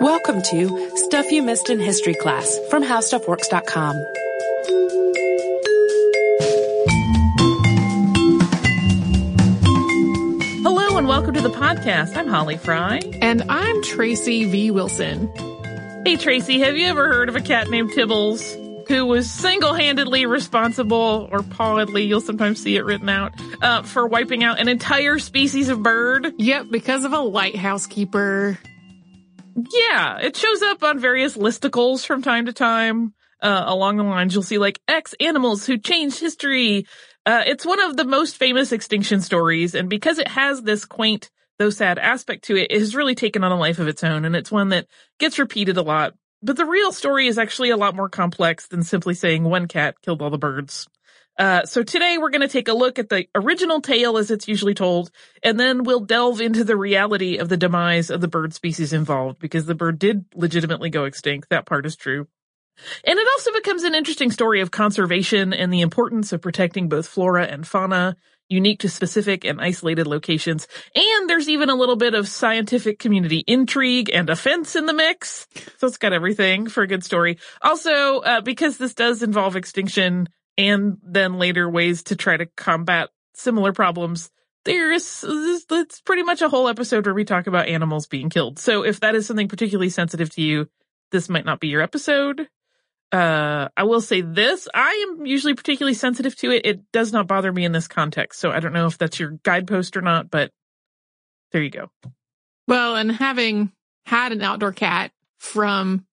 Welcome to Stuff You Missed in History Class from HowStuffWorks.com. Hello and welcome to the podcast. I'm Holly Fry. And I'm Tracy V. Wilson. Hey Tracy, have you ever heard of a cat named Tibbles? Who was single-handedly responsible, or pawedly, you'll sometimes see it written out, uh, for wiping out an entire species of bird? Yep, because of a lighthouse keeper. Yeah, it shows up on various listicles from time to time. Uh, along the lines, you'll see like X animals who changed history. Uh, it's one of the most famous extinction stories, and because it has this quaint, though sad aspect to it, it has really taken on a life of its own, and it's one that gets repeated a lot. But the real story is actually a lot more complex than simply saying one cat killed all the birds. Uh, so today we're going to take a look at the original tale as it's usually told, and then we'll delve into the reality of the demise of the bird species involved, because the bird did legitimately go extinct. That part is true. And it also becomes an interesting story of conservation and the importance of protecting both flora and fauna, unique to specific and isolated locations. And there's even a little bit of scientific community intrigue and offense in the mix. So it's got everything for a good story. Also, uh, because this does involve extinction and then later ways to try to combat similar problems, there's, it's pretty much a whole episode where we talk about animals being killed. So if that is something particularly sensitive to you, this might not be your episode. Uh, I will say this. I am usually particularly sensitive to it. It does not bother me in this context. So I don't know if that's your guidepost or not, but there you go. Well, and having had an outdoor cat from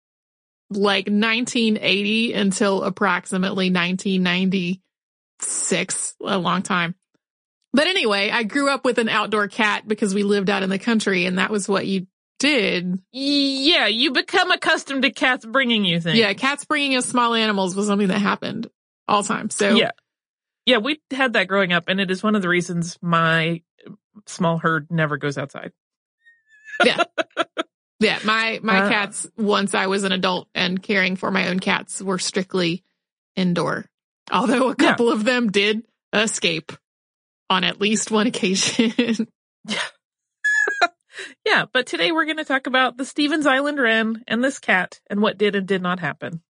like 1980 until approximately 1996, a long time. But anyway, I grew up with an outdoor cat because we lived out in the country and that was what you did. Yeah, you become accustomed to cats bringing you things. Yeah, cats bringing us small animals was something that happened all time. So yeah, yeah, we had that growing up, and it is one of the reasons my small herd never goes outside. yeah, yeah. My my uh, cats. Once I was an adult and caring for my own cats, were strictly indoor. Although a couple yeah. of them did escape on at least one occasion. yeah. Yeah, but today we're going to talk about the Stephens Island wren and this cat and what did and did not happen.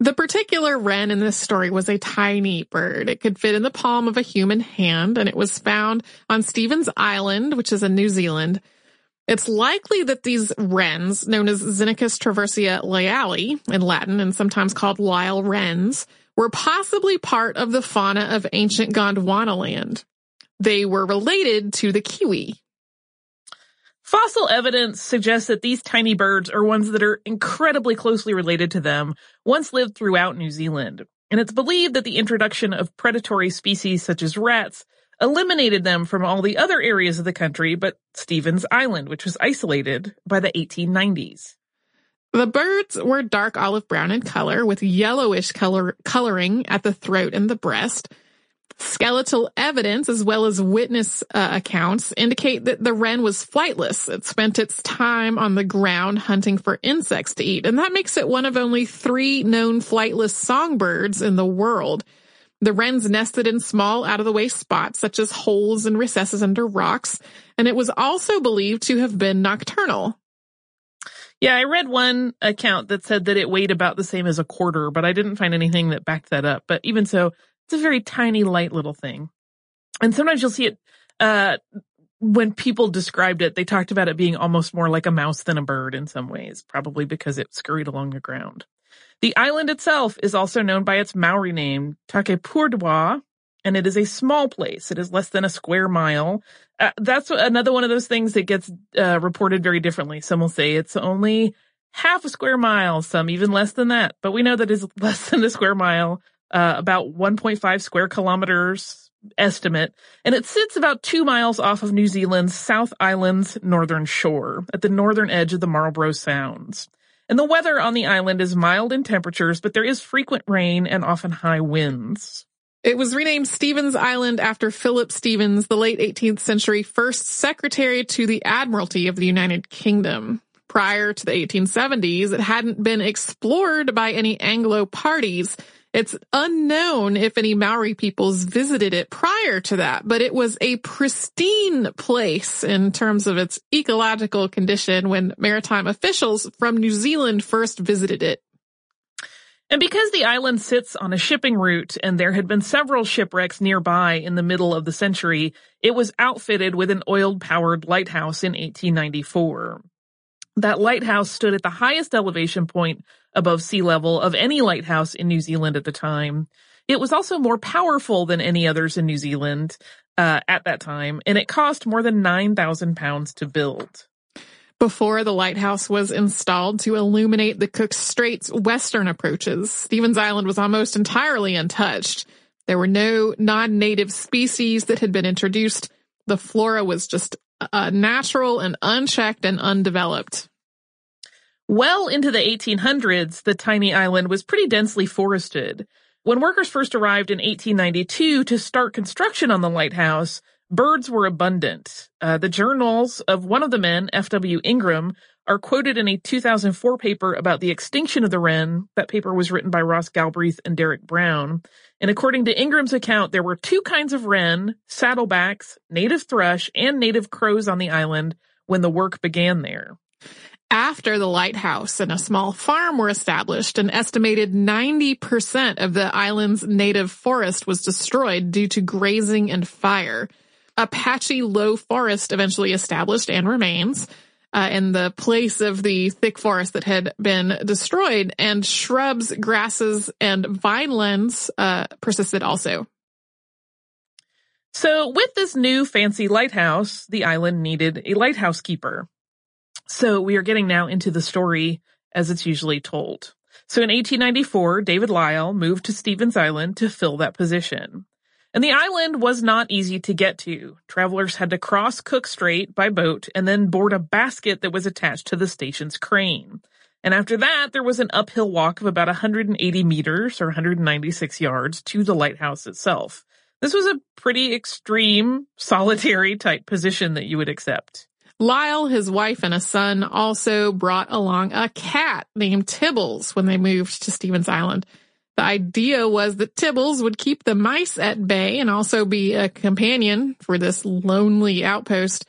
The particular wren in this story was a tiny bird. It could fit in the palm of a human hand and it was found on Stephens Island, which is in New Zealand. It's likely that these wrens, known as Xenicus traversia lyalli in Latin and sometimes called Lyall wrens, were possibly part of the fauna of ancient Gondwana land. They were related to the kiwi, Fossil evidence suggests that these tiny birds are ones that are incredibly closely related to them, once lived throughout New Zealand. And it's believed that the introduction of predatory species such as rats eliminated them from all the other areas of the country but Stephens Island, which was isolated by the 1890s. The birds were dark olive brown in color with yellowish color coloring at the throat and the breast. Skeletal evidence as well as witness uh, accounts indicate that the wren was flightless. It spent its time on the ground hunting for insects to eat, and that makes it one of only three known flightless songbirds in the world. The wrens nested in small out of the way spots such as holes and recesses under rocks, and it was also believed to have been nocturnal. Yeah, I read one account that said that it weighed about the same as a quarter, but I didn't find anything that backed that up. But even so, it's a very tiny, light little thing. And sometimes you'll see it, uh, when people described it, they talked about it being almost more like a mouse than a bird in some ways, probably because it scurried along the ground. The island itself is also known by its Maori name, Takapourewa, and it is a small place. It is less than a square mile. Uh, that's another one of those things that gets uh, reported very differently. Some will say it's only half a square mile, some even less than that, but we know that is less than a square mile uh, about 1.5 square kilometers estimate, and it sits about two miles off of New Zealand's South Island's northern shore, at the northern edge of the Marlborough Sounds. And the weather on the island is mild in temperatures, but there is frequent rain and often high winds. It was renamed Stephens Island after Philip Stephens, the late 18th century first secretary to the Admiralty of the United Kingdom. Prior to the 1870s, it hadn't been explored by any Anglo parties, It's unknown if any Maori peoples visited it prior to that, but it was a pristine place in terms of its ecological condition when maritime officials from New Zealand first visited it. And because the island sits on a shipping route and there had been several shipwrecks nearby in the middle of the century, it was outfitted with an oil powered lighthouse in 1894. That lighthouse stood at the highest elevation point above sea level of any lighthouse in New Zealand at the time. It was also more powerful than any others in New Zealand uh, at that time, and it cost more than 9,000 pounds to build. Before the lighthouse was installed to illuminate the Cook Strait's western approaches, Stephens Island was almost entirely untouched. There were no non-native species that had been introduced. The flora was just uh, natural and unchecked and undeveloped. Well into the 1800s, the tiny island was pretty densely forested. When workers first arrived in 1892 to start construction on the lighthouse, birds were abundant. Uh, the journals of one of the men, F.W. Ingram, are quoted in a 2004 paper about the extinction of the wren. That paper was written by Ross Galbreath and Derek Brown. And according to Ingram's account, there were two kinds of wren, saddlebacks, native thrush, and native crows on the island when the work began there. After the lighthouse and a small farm were established, an estimated 90% of the island's native forest was destroyed due to grazing and fire. A patchy low forest eventually established and remains uh, in the place of the thick forest that had been destroyed, and shrubs, grasses, and vinelands uh, persisted also. So, with this new fancy lighthouse, the island needed a lighthouse keeper. So we are getting now into the story as it's usually told. So in 1894, David Lyall moved to Stephens Island to fill that position. And the island was not easy to get to. Travelers had to cross Cook Strait by boat and then board a basket that was attached to the station's crane. And after that, there was an uphill walk of about 180 meters or 196 yards to the lighthouse itself. This was a pretty extreme, solitary type position that you would accept. Lyall, his wife, and a son also brought along a cat named Tibbles when they moved to Stephens Island. The idea was that Tibbles would keep the mice at bay and also be a companion for this lonely outpost.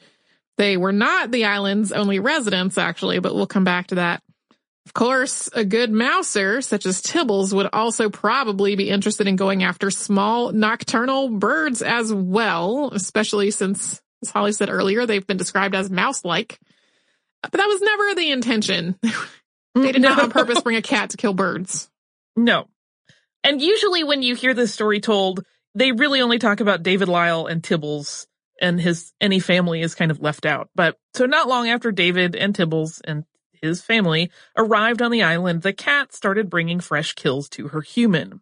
They were not the island's only residents, actually, but we'll come back to that. Of course, a good mouser, such as Tibbles, would also probably be interested in going after small nocturnal birds as well, especially since as Holly said earlier, they've been described as mouse-like. But that was never the intention. they mm, did not on purpose bring a cat to kill birds. No. And usually when you hear this story told, they really only talk about David Lyall and Tibbles and his any family is kind of left out. But so not long after David and Tibbles and his family arrived on the island, the cat started bringing fresh kills to her human.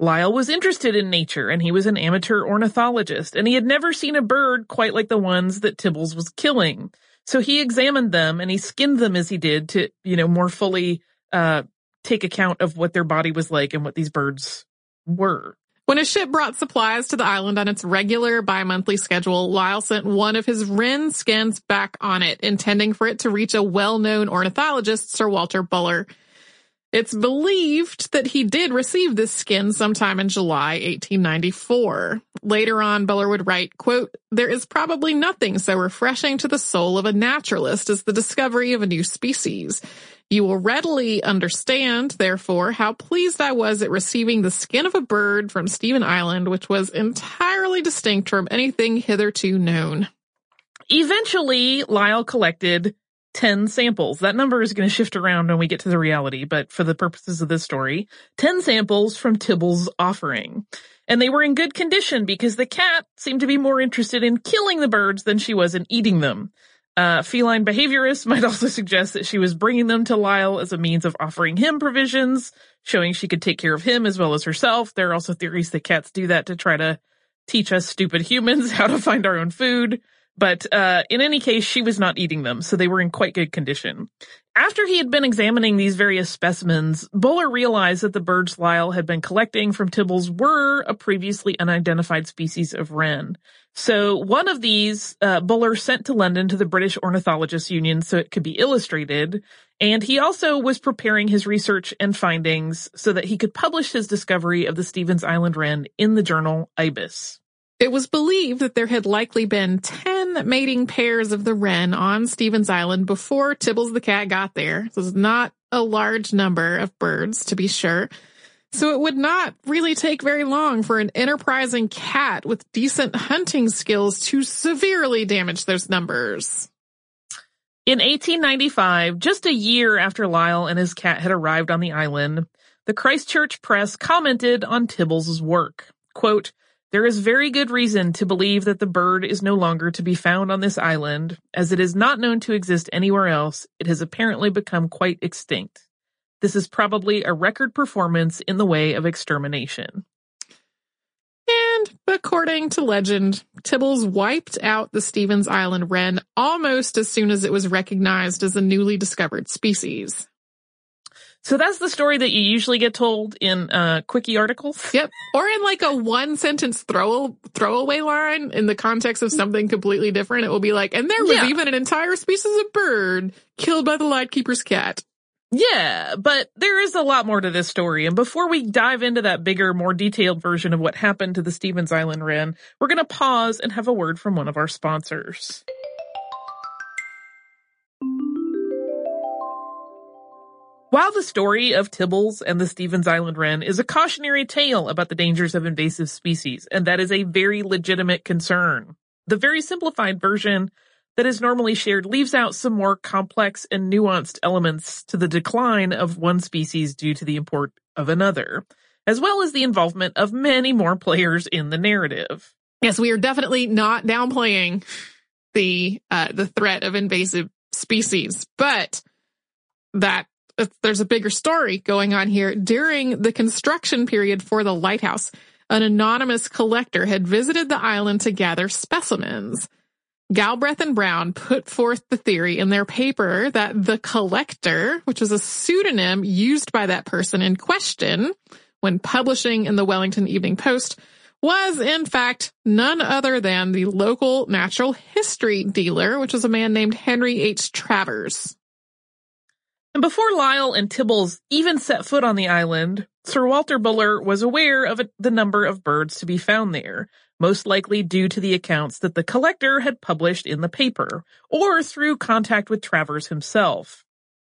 Lyall was interested in nature and he was an amateur ornithologist and he had never seen a bird quite like the ones that Tibbles was killing. So he examined them and he skinned them as he did to, you know, more fully, uh, take account of what their body was like and what these birds were. When a ship brought supplies to the island on its regular bi-monthly schedule, Lyall sent one of his wren skins back on it, intending for it to reach a well-known ornithologist, Sir Walter Buller. It's believed that he did receive this skin sometime in July 1894. Later on, Buller would write, quote, There is probably nothing so refreshing to the soul of a naturalist as the discovery of a new species. You will readily understand, therefore, how pleased I was at receiving the skin of a bird from Stephen Island, which was entirely distinct from anything hitherto known. Eventually, Lyall collected 10 samples. That number is going to shift around when we get to the reality, but for the purposes of this story, 10 samples from Tibble's offering. And they were in good condition because the cat seemed to be more interested in killing the birds than she was in eating them. Uh, feline behaviorists might also suggest that she was bringing them to Lyall as a means of offering him provisions, showing she could take care of him as well as herself. There are also theories that cats do that to try to teach us stupid humans how to find our own food. But uh, in any case, she was not eating them, so they were in quite good condition. After he had been examining these various specimens, Buller realized that the birds Lyall had been collecting from Tibbles were a previously unidentified species of wren. So one of these, uh, Buller sent to London to the British Ornithologists Union so it could be illustrated. And he also was preparing his research and findings so that he could publish his discovery of the Stephens Island wren in the journal Ibis. It was believed that there had likely been 10 mating pairs of the wren on Stephens Island before Tibbles the cat got there. This is not a large number of birds, to be sure. So it would not really take very long for an enterprising cat with decent hunting skills to severely damage those numbers. In 1895, just a year after Lyall and his cat had arrived on the island, the Christchurch Press commented on Tibbles' work. Quote, there is very good reason to believe that the bird is no longer to be found on this island. As it is not known to exist anywhere else, it has apparently become quite extinct. This is probably a record performance in the way of extermination. And according to legend, Tibbles wiped out the Stephens Island wren almost as soon as it was recognized as a newly discovered species. So that's the story that you usually get told in uh, quickie articles. Yep. Or in like a one sentence throw throwaway line in the context of something completely different. It will be like, and there was Yeah. even an entire species of bird killed by the lightkeeper's cat. Yeah, but there is a lot more to this story. And before we dive into that bigger, more detailed version of what happened to the Stephens Island wren, we're going to pause and have a word from one of our sponsors. While the story of Tibbles and the Stephens Island wren is a cautionary tale about the dangers of invasive species, and that is a very legitimate concern, the very simplified version that is normally shared leaves out some more complex and nuanced elements to the decline of one species due to the import of another, as well as the involvement of many more players in the narrative. Yes, we are definitely not downplaying the uh, the threat of invasive species, but that there's a bigger story going on here. During the construction period for the lighthouse, an anonymous collector had visited the island to gather specimens. Galbreath and Brown put forth the theory in their paper that the collector, which was a pseudonym used by that person in question when publishing in the Wellington Evening Post, was in fact none other than the local natural history dealer, which was a man named Henry H. Travers. And before Lyall and Tibbles even set foot on the island, Sir Walter Buller was aware of the number of birds to be found there, most likely due to the accounts that the collector had published in the paper, or through contact with Travers himself.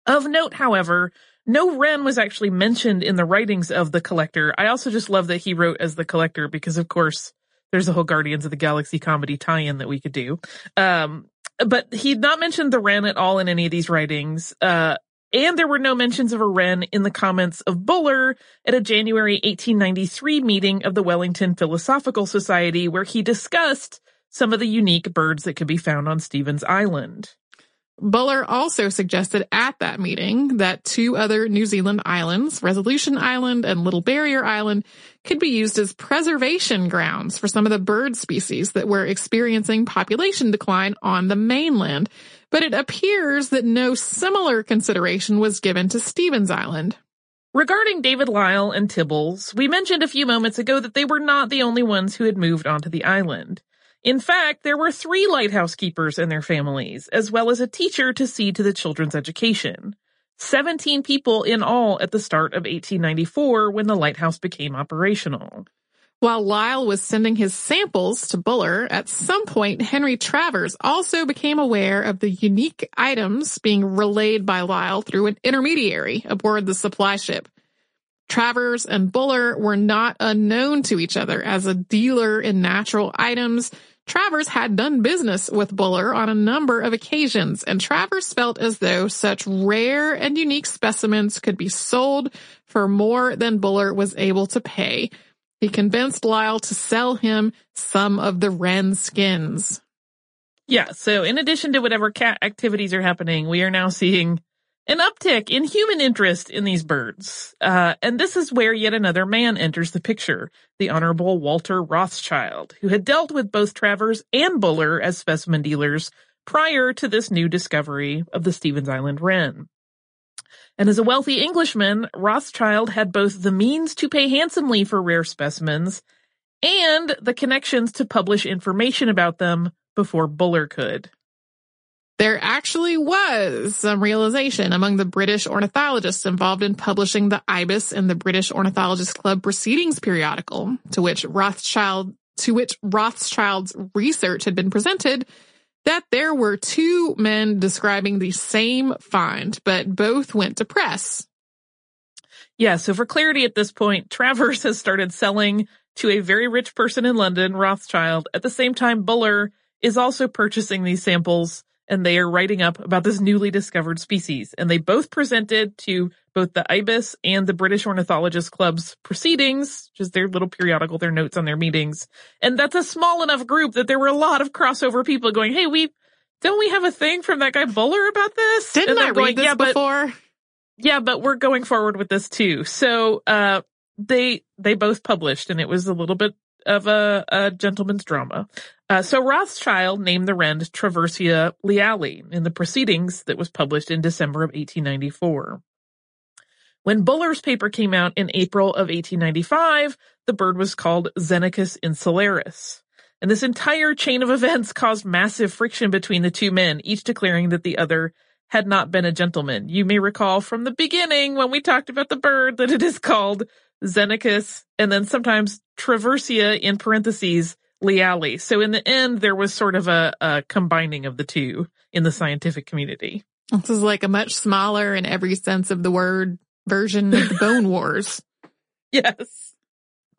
Of note, however, no wren was actually mentioned in the writings of the collector. I also just love that he wrote as the collector because, of course, there's a whole Guardians of the Galaxy comedy tie-in that we could do. Um, but he'd not mentioned the wren at all in any of these writings. Uh, and there were no mentions of a wren in the comments of Buller at a January 1893 meeting of the Wellington Philosophical Society where he discussed some of the unique birds that could be found on Stephens Island. Buller also suggested at that meeting that two other New Zealand islands, Resolution Island and Little Barrier Island, could be used as preservation grounds for some of the bird species that were experiencing population decline on the mainland. But it appears that no similar consideration was given to Stephens Island. Regarding David Lyall and Tibbles, we mentioned a few moments ago that they were not the only ones who had moved onto the island. In fact, there were three lighthouse keepers and their families, as well as a teacher to see to the children's education. 17 people in all at the start of 1894 when the lighthouse became operational. While Lyall was sending his samples to Buller, at some point Henry Travers also became aware of the unique items being relayed by Lyall through an intermediary aboard the supply ship. Travers and Buller were not unknown to each other as a dealer in natural items. Travers had done business with Buller on a number of occasions, and Travers felt as though such rare and unique specimens could be sold for more than Buller was able to pay. He convinced Lyall to sell him some of the wren skins. Yeah, so in addition to whatever cat activities are happening, we are now seeing an uptick in human interest in these birds. Uh, and this is where yet another man enters the picture, the Honorable Walter Rothschild, who had dealt with both Travers and Buller as specimen dealers prior to this new discovery of the Stephens Island wren. And as a wealthy Englishman, Rothschild had both the means to pay handsomely for rare specimens and the connections to publish information about them before Buller could. There actually was some realization among the British ornithologists involved in publishing the Ibis in the British Ornithologist Club Proceedings periodical, to which Rothschild to which Rothschild's research had been presented, that there were two men describing the same find, but both went to press. Yeah, so for clarity at this point, Travers has started selling to a very rich person in London, Rothschild. At the same time, Buller is also purchasing these samples and they are writing up about this newly discovered species. And they both presented to both the IBIS and the British Ornithologist Club's proceedings, which is their little periodical, their notes on their meetings. And that's a small enough group that there were a lot of crossover people going, Hey, we, don't we have a thing from that guy Buller about this? Didn't I read going, this yeah, before? But, yeah, but we're going forward with this too. So, uh, they, they both published and it was a little bit of a, a gentleman's drama. Uh, so Rothschild named the wren Traversia lyalli in the proceedings that was published in December of 1894. When Buller's paper came out in April of 1895, the bird was called Xenicus insularis. And this entire chain of events caused massive friction between the two men, each declaring that the other had not been a gentleman. You may recall from the beginning when we talked about the bird that it is called Xenicus and then sometimes Traversia in parentheses lyalli. So in the end, there was sort of a, a combining of the two in the scientific community. This is like a much smaller in every sense of the word version of the Bone Wars. Yes.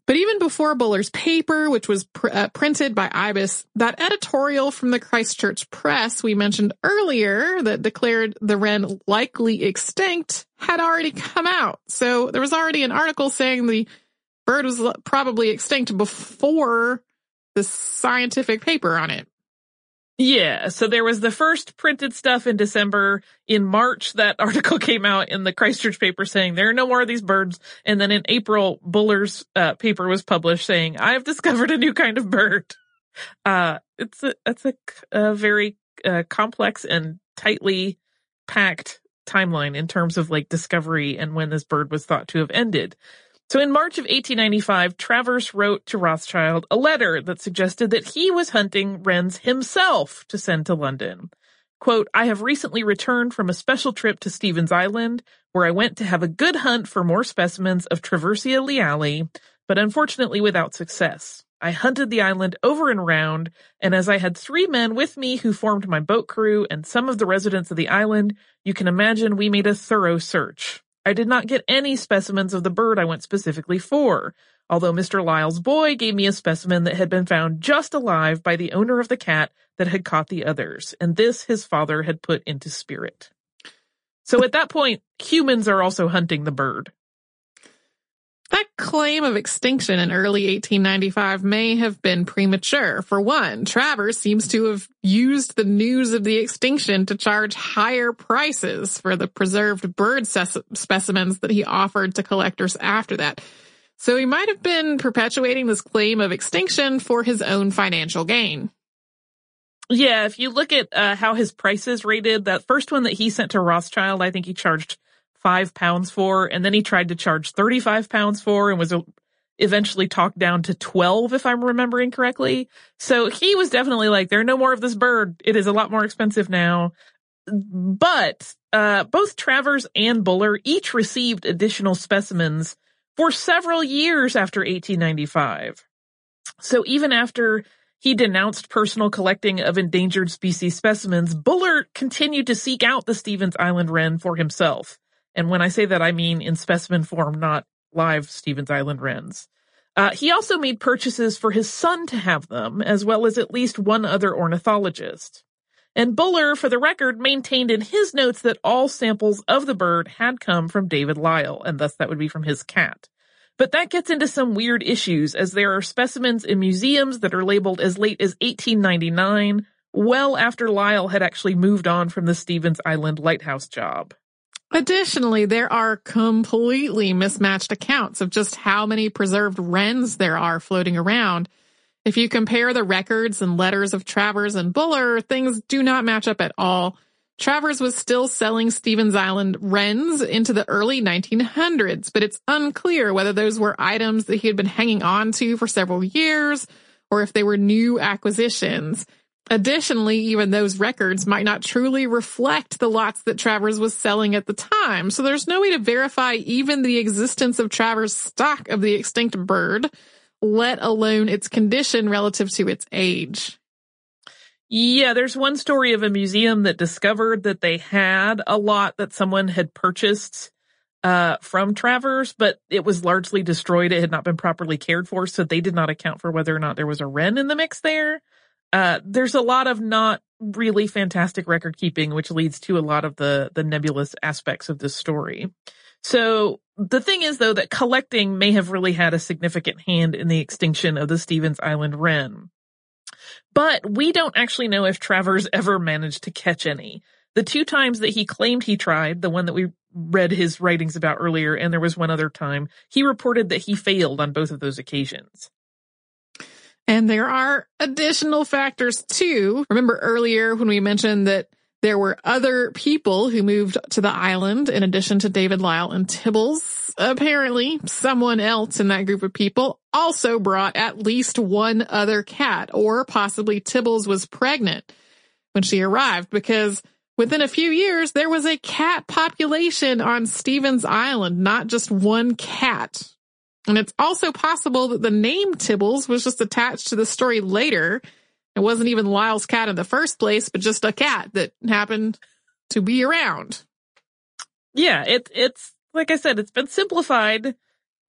But even before Buller's paper, which was pr- uh, printed by Ibis, that editorial from the Christchurch Press we mentioned earlier that declared the wren likely extinct had already come out. So there was already an article saying the bird was probably extinct before the scientific paper on it. Yeah, so there was the first printed stuff in December. In March, that article came out in the Christchurch paper saying there are no more of these birds. And then in April, Buller's uh, paper was published saying, I have discovered a new kind of bird. Uh, it's a, it's a, a very uh, complex and tightly packed timeline in terms of like discovery and when this bird was thought to have ended. So in March of 1895, Travers wrote to Rothschild a letter that suggested that he was hunting wrens himself to send to London. Quote, I have recently returned from a special trip to Stephens Island where I went to have a good hunt for more specimens of Traversia lyalli, but unfortunately without success. I hunted the island over and round, and as I had three men with me who formed my boat crew and some of the residents of the island, you can imagine we made a thorough search. I did not get any specimens of the bird I went specifically for, although Mr. Lyall's boy gave me a specimen that had been found just alive by the owner of the cat that had caught the others, and this his father had put into spirit. So at that point, humans are also hunting the bird. That claim of extinction in early 1895 may have been premature. For one, Travers seems to have used the news of the extinction to charge higher prices for the preserved bird specimens that he offered to collectors after that. So he might have been perpetuating this claim of extinction for his own financial gain. Yeah, if you look at uh, how his prices rated, that first one that he sent to Rothschild, I think he charged five pounds for, and then he tried to charge 35 pounds for and was eventually talked down to 12, if I'm remembering correctly. So he was definitely like, there are no more of this bird. It is a lot more expensive now. But, uh, both Travers and Buller each received additional specimens for several years after 1895. So even after he denounced personal collecting of endangered species specimens, Buller continued to seek out the Stephens Island wren for himself. And when I say that, I mean in specimen form, not live Stephens Island wrens. Uh, he also made purchases for his son to have them, as well as at least one other ornithologist. And Buller, for the record, maintained in his notes that all samples of the bird had come from David Lyall, and thus that would be from his cat. But that gets into some weird issues, as there are specimens in museums that are labeled as late as 1899, well after Lyall had actually moved on from the Stephens Island lighthouse job. Additionally, there are completely mismatched accounts of just how many preserved wrens there are floating around. If you compare the records and letters of Travers and Buller, things do not match up at all. Travers was still selling Stephens Island wrens into the early 1900s, but it's unclear whether those were items that he had been hanging on to for several years or if they were new acquisitions. Additionally, even those records might not truly reflect the lots that Travers was selling at the time, so there's no way to verify even the existence of Travers' stock of the extinct bird, let alone its condition relative to its age. Yeah, there's one story of a museum that discovered that they had a lot that someone had purchased uh, from Travers, but it was largely destroyed. It had not been properly cared for, so they did not account for whether or not there was a wren in the mix there. Uh, there's a lot of not really fantastic record keeping, which leads to a lot of the the nebulous aspects of this story. So the thing is, though, that collecting may have really had a significant hand in the extinction of the Stephens Island wren. But we don't actually know if Travers ever managed to catch any. The two times that he claimed he tried, the one that we read his writings about earlier, and there was one other time, he reported that he failed on both of those occasions. And there are additional factors too. Remember earlier when we mentioned that there were other people who moved to the island in addition to David Lyall and Tibbles. Apparently, someone else in that group of people also brought at least one other cat, or possibly Tibbles was pregnant when she arrived because within a few years, there was a cat population on Stephens Island, not just one cat. And it's also possible that the name Tibbles was just attached to the story later it wasn't even Lyall's cat in the first place, but just a cat that happened to be around. Yeah, it, it's, like I said, it's been simplified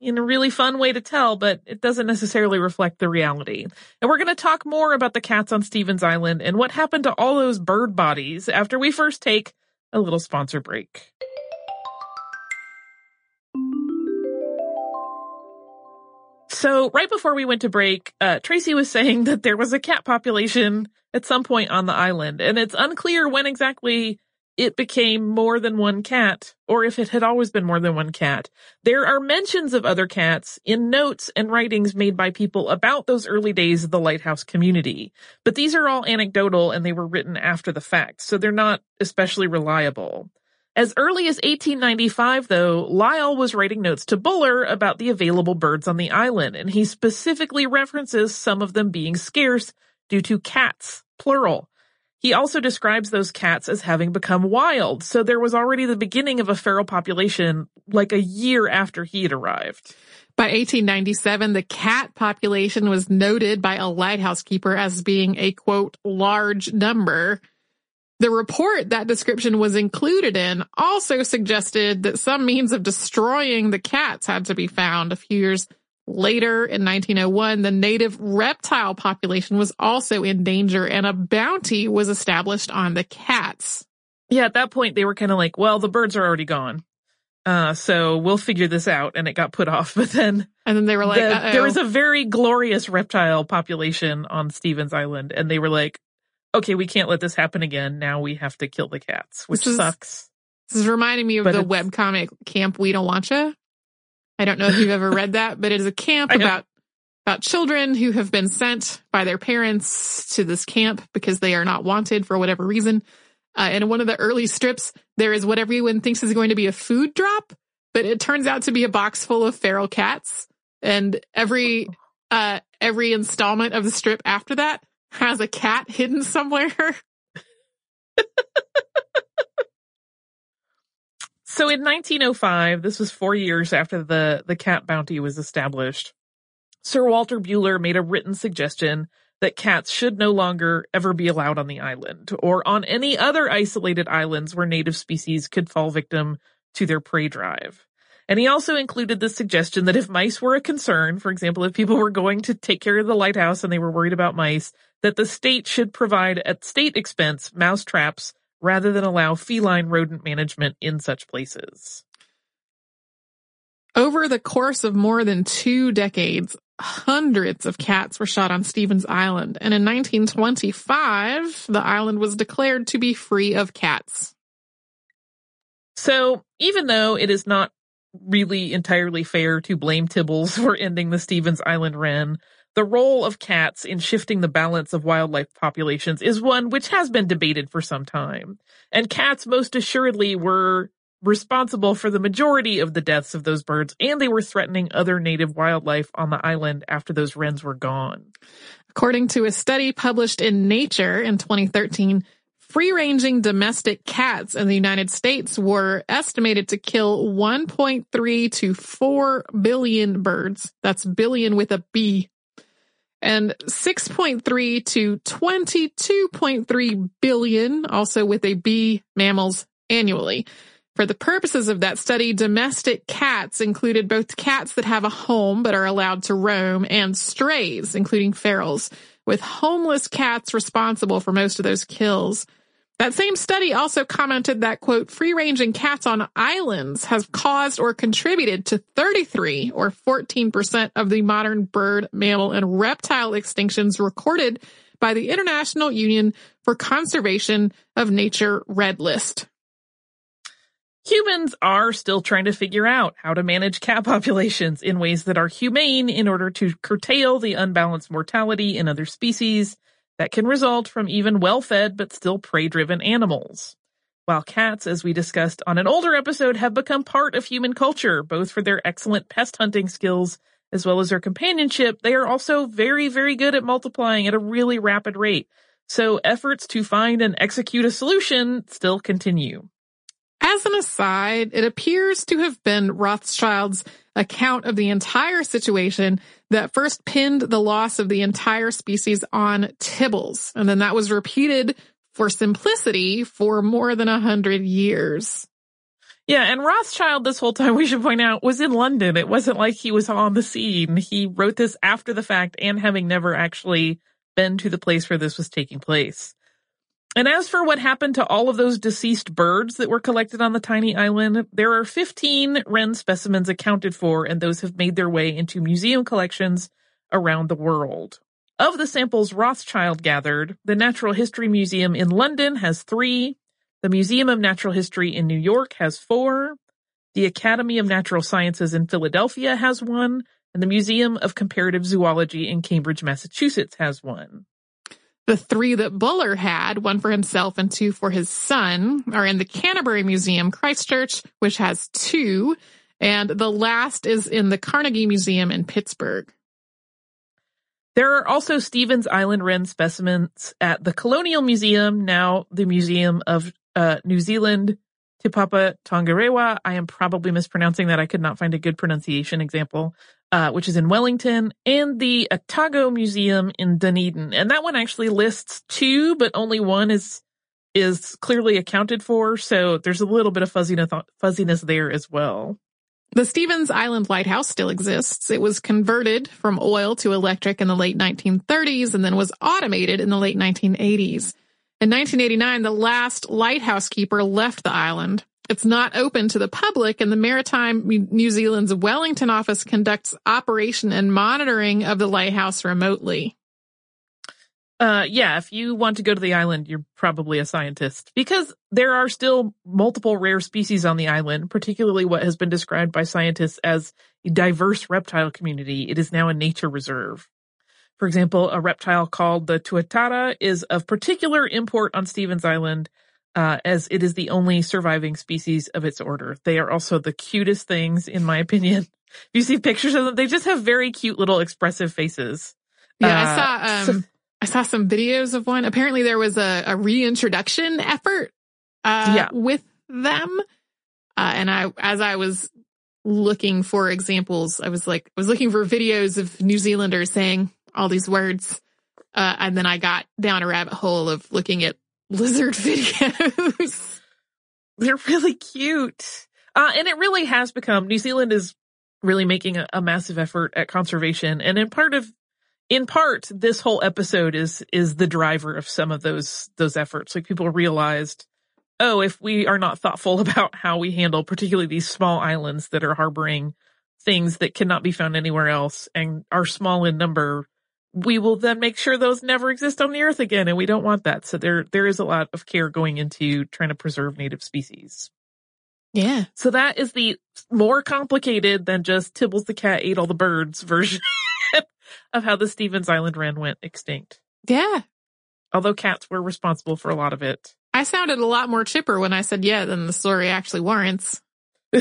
in a really fun way to tell, but it doesn't necessarily reflect the reality. And we're going to talk more about the cats on Stephens Island and what happened to all those bird bodies after we first take a little sponsor break. So right before we went to break, uh, Tracy was saying that there was a cat population at some point on the island, and it's unclear when exactly it became more than one cat, or if it had always been more than one cat. There are mentions of other cats in notes and writings made by people about those early days of the lighthouse community, but these are all anecdotal and they were written after the fact, so they're not especially reliable. As early as 1895, though, Lyall was writing notes to Buller about the available birds on the island, and he specifically references some of them being scarce due to cats, plural. He also describes those cats as having become wild, so there was already the beginning of a feral population like a year after he had arrived. By 1897, the cat population was noted by a lighthouse keeper as being a quote, large number. The report that description was included in also suggested that some means of destroying the cats had to be found. A few years later in 1901, the native reptile population was also in danger and a bounty was established on the cats. Yeah, at that point they were kind of like, well, the birds are already gone. Uh, so we'll figure this out. And it got put off, but then. And then they were like, the, there was a very glorious reptile population on Stephens Island and they were like, okay, we can't let this happen again. Now we have to kill the cats, which is, sucks. This is reminding me of but the webcomic Camp Weedonwantcha. I don't know if you've ever read that, but it is a camp about about children who have been sent by their parents to this camp because they are not wanted for whatever reason. Uh, and in one of the early strips, there is what everyone thinks is going to be a food drop, but it turns out to be a box full of feral cats. And every uh, every installment of the strip after that has a cat hidden somewhere. so in 1905, this was four years after the, the cat bounty was established, Sir Walter Buller made a written suggestion that cats should no longer ever be allowed on the island or on any other isolated islands where native species could fall victim to their prey drive. And he also included the suggestion that if mice were a concern, for example, if people were going to take care of the lighthouse and they were worried about mice, that the state should provide at state expense mouse traps rather than allow feline rodent management in such places. Over the course of more than two decades, hundreds of cats were shot on Stephens Island, and in 1925, the island was declared to be free of cats. So, even though it is not really entirely fair to blame Tibbles for ending the Stephens Island Wren. The role of cats in shifting the balance of wildlife populations is one which has been debated for some time. And cats most assuredly were responsible for the majority of the deaths of those birds, and they were threatening other native wildlife on the island after those wrens were gone. According to a study published in Nature in 2013, free ranging domestic cats in the United States were estimated to kill 1.3 to 4 billion birds. That's billion with a B. And 6.3 to 22.3 billion, also with a B, mammals annually. For the purposes of that study, domestic cats included both cats that have a home but are allowed to roam and strays, including ferals, with homeless cats responsible for most of those kills. That same study also commented that, quote, free ranging cats on islands has caused or contributed to 33 or 14% of the modern bird, mammal, and reptile extinctions recorded by the International Union for Conservation of Nature Red List. Humans are still trying to figure out how to manage cat populations in ways that are humane in order to curtail the unbalanced mortality in other species that can result from even well-fed but still prey-driven animals. While cats, as we discussed on an older episode, have become part of human culture, both for their excellent pest hunting skills as well as their companionship, they are also very, very good at multiplying at a really rapid rate. So efforts to find and execute a solution still continue. As an aside, it appears to have been Rothschild's account of the entire situation that first pinned the loss of the entire species on Tibbles. And then that was repeated for simplicity for more than a hundred years. Yeah, and Rothschild this whole time, we should point out, was in London. It wasn't like he was on the scene. He wrote this after the fact and having never actually been to the place where this was taking place. And as for what happened to all of those deceased birds that were collected on the tiny island, there are 15 wren specimens accounted for, and those have made their way into museum collections around the world. Of the samples Rothschild gathered, the Natural History Museum in London has three, the Museum of Natural History in New York has four, the Academy of Natural Sciences in Philadelphia has one, and the Museum of Comparative Zoology in Cambridge, Massachusetts has one. The three that Buller had, one for himself and two for his son, are in the Canterbury Museum, Christchurch, which has two, and the last is in the Carnegie Museum in Pittsburgh. There are also Stephens Island wren specimens at the Colonial Museum, now the Museum of uh, New Zealand, Te Papa Tongarewa. I am probably mispronouncing that. I could not find a good pronunciation example uh, which is in Wellington, and the Otago Museum in Dunedin. And that one actually lists two, but only one is is clearly accounted for. So there's a little bit of fuzziness fuzziness there as well. The Stephens Island Lighthouse still exists. It was converted from oil to electric in the late 1930s and then was automated in the late 1980s. In 1989, the last lighthouse keeper left the island. It's not open to the public and the Maritime New Zealand's Wellington office conducts operation and monitoring of the lighthouse remotely. Uh, yeah, if you want to go to the island, you're probably a scientist because there are still multiple rare species on the island, particularly what has been described by scientists as a diverse reptile community. It is now a nature reserve. For example, a reptile called the tuatara is of particular import on Stephens Island uh, as it is the only surviving species of its order. They are also the cutest things, in my opinion. If you see pictures of them, they just have very cute little expressive faces. Yeah, uh, I saw, um, so, I saw some videos of one. Apparently there was a, a reintroduction effort, uh, yeah. with them. Uh, and I, as I was looking for examples, I was like, I was looking for videos of New Zealanders saying all these words. Uh, and then I got down a rabbit hole of looking at lizard videos. They're really cute. Uh, and it really has become, New Zealand is really making a, a, massive effort at conservation. And in part of, in part, this whole episode is, is the driver of some of those, those efforts. Like people realized, oh, if we are not thoughtful about how we handle particularly these small islands that are harboring things that cannot be found anywhere else and are small in number, we will then make sure those never exist on the earth again and we don't want that so there there is a lot of care going into trying to preserve native species yeah so that is the more complicated than just tibbles the cat ate all the birds version of how the Stephens Island wren went extinct. Yeah. Although cats were responsible for a lot of it. I sounded a lot more chipper when I said yeah than the story actually warrants.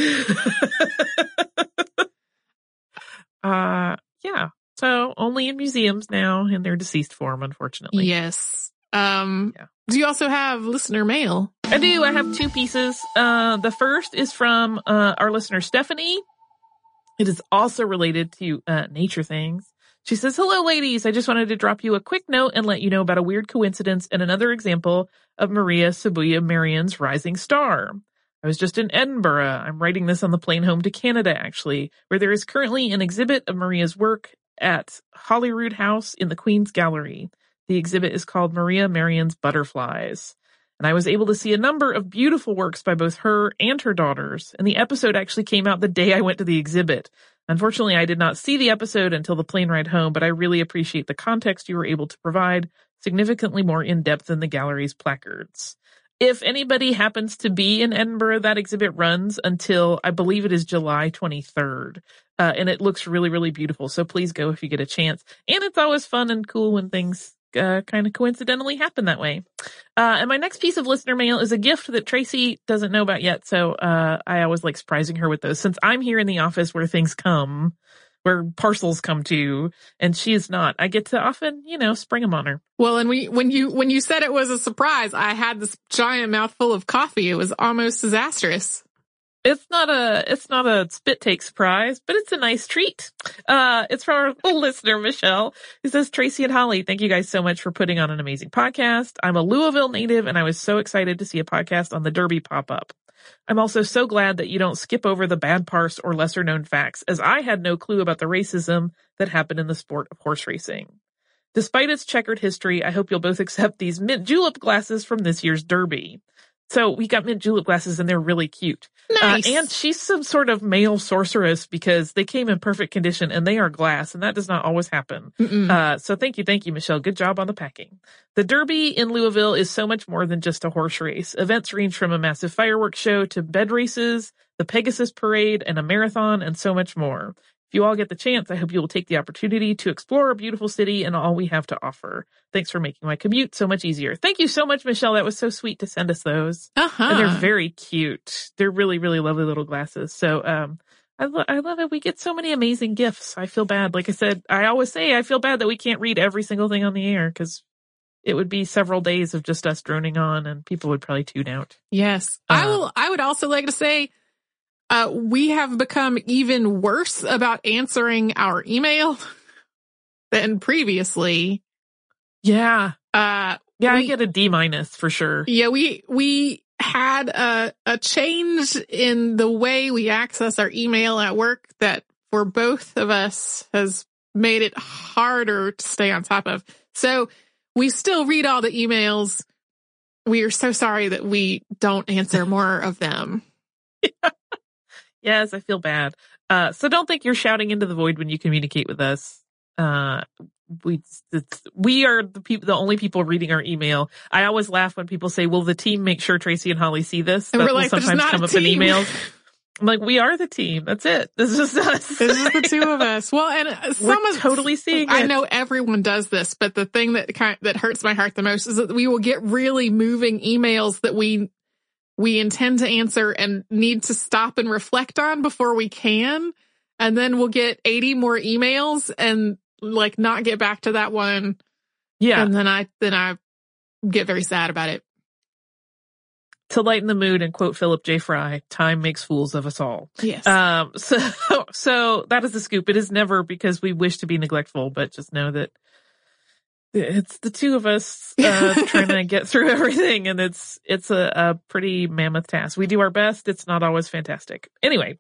uh, yeah. So only in museums now in their deceased form, unfortunately. Yes. Um, Yeah. do you also have listener mail? I do. I have two pieces. Uh, the first is from uh, our listener Stephanie. It is also related to uh, nature things. She says, "Hello, ladies. I just wanted to drop you a quick note and let you know about a weird coincidence and another example of Maria Sibylla Merian's rising star." I was just in Edinburgh. I'm writing this on the plane home to Canada, actually, where there is currently an exhibit of Maria's work at Holyrood House in the Queen's Gallery. The exhibit is called Maria Merian's Butterflies. And I was able to see a number of beautiful works by both her and her daughters. And the episode actually came out the day I went to the exhibit. Unfortunately, I did not see the episode until the plane ride home, but I really appreciate the context you were able to provide, significantly more in depth than the gallery's placards. If anybody happens to be in Edinburgh, that exhibit runs until I believe it is July 23rd. Uh, and it looks really, really beautiful. So please go if you get a chance. And it's always fun and cool when things uh, kind of coincidentally happen that way. Uh, and my next piece of listener mail is a gift that Tracy doesn't know about yet. So uh, I always like surprising her with those. Since I'm here in the office where things come, where parcels come to, and she is not, I get to often, you know, spring them on her. Well, and we, when you, when you said it was a surprise, I had this giant mouthful of coffee. It was almost disastrous. It's not a it's not a spit take surprise, but it's a nice treat. Uh, it's from our listener Michelle, who says Tracy and Holly, thank you guys so much for putting on an amazing podcast. I'm a Louisville native, and I was so excited to see a podcast on the Derby pop up. I'm also so glad that you don't skip over the bad parts or lesser known facts, as I had no clue about the racism that happened in the sport of horse racing. Despite its checkered history, I hope you'll both accept these mint julep glasses from this year's Derby. So we got mint julep glasses and they're really cute. Nice. Uh, and she's some sort of male sorceress because they came in perfect condition and they are glass and that does not always happen. Uh, so thank you, thank you, Michelle. Good job on the packing. The Derby in Louisville is so much more than just a horse race. Events range from a massive fireworks show to bed races, the Pegasus Parade, and a marathon, and so much more. If you all get the chance, I hope you will take the opportunity to explore our beautiful city and all we have to offer. Thanks for making my commute so much easier. Thank you so much, Michelle. That was so sweet to send us those. uh-huh. And they're very cute. They're really, really lovely little glasses. So, um, I, lo- I love it. We get so many amazing gifts. I feel bad. Like I said, I always say I feel bad that we can't read every single thing on the air because it would be several days of just us droning on and people would probably tune out. Yes. I Uh, will, I would also like to say, uh, we have become even worse about answering our email than previously. Yeah. Uh, Yeah. I We- get a D minus for sure. yeah, we, we had a, a change in the way we access our email at work that for both of us has made it harder to stay on top of. So we still read all the emails. We are so sorry that we don't answer more of them. Yes. I feel bad. Uh, so don't think you're shouting into the void when you communicate with us. Uh, we, it's, we are the people, the only people reading our email. I always laugh when people say, will the team make sure Tracy and Holly see this? And That we're will like, there's sometimes come up in emails. I'm like, we are the team. That's it. This is just us. This is the two of us. Well, and uh, some We're of totally seeing I it. know everyone does this, but the thing that kind that hurts my heart the most is that we will get really moving emails that we we intend to answer and need to stop and reflect on before we can, and then we'll get 80 more emails and like not get back to that one, Yeah. and then I then I get very sad about it. to lighten the mood and quote Philip J. Fry, time makes fools of us all. Yes. Um, so, so that is the scoop. It is never because we wish to be neglectful, but just know that it's the two of us, uh, trying to get through everything. And it's, it's a, a pretty mammoth task. We do our best. It's not always fantastic. Anyway.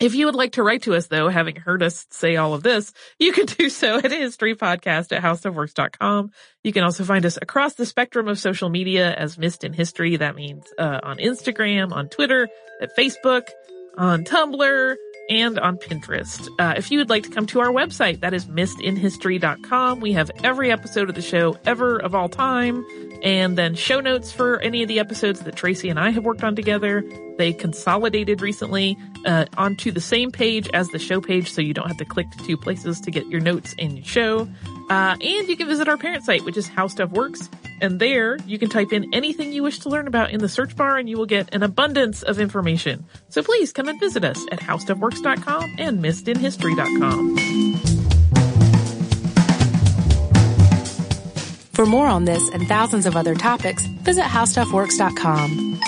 If you would like to write to us though, having heard us say all of this, you can do so at historypodcast at howstuffworks.com. You can also find us across the spectrum of social media as Missed in History. That means, uh, on Instagram, on Twitter, at Facebook, on Tumblr, and on Pinterest. Uh, if you would like to come to our website, that is missedinhistory.com. We have every episode of the show ever of all time, and then show notes for any of the episodes that Tracy and I have worked on together. They consolidated recently uh, onto the same page as the show page, so you don't have to click to two places to get your notes and your show. Uh, and you can visit our parent site, which is How Stuff Works. And there you can type in anything you wish to learn about in the search bar and you will get an abundance of information. So please come and visit us at howstuffworks.com and missedinhistory.com. For more on this and thousands of other topics, visit howstuffworks.com.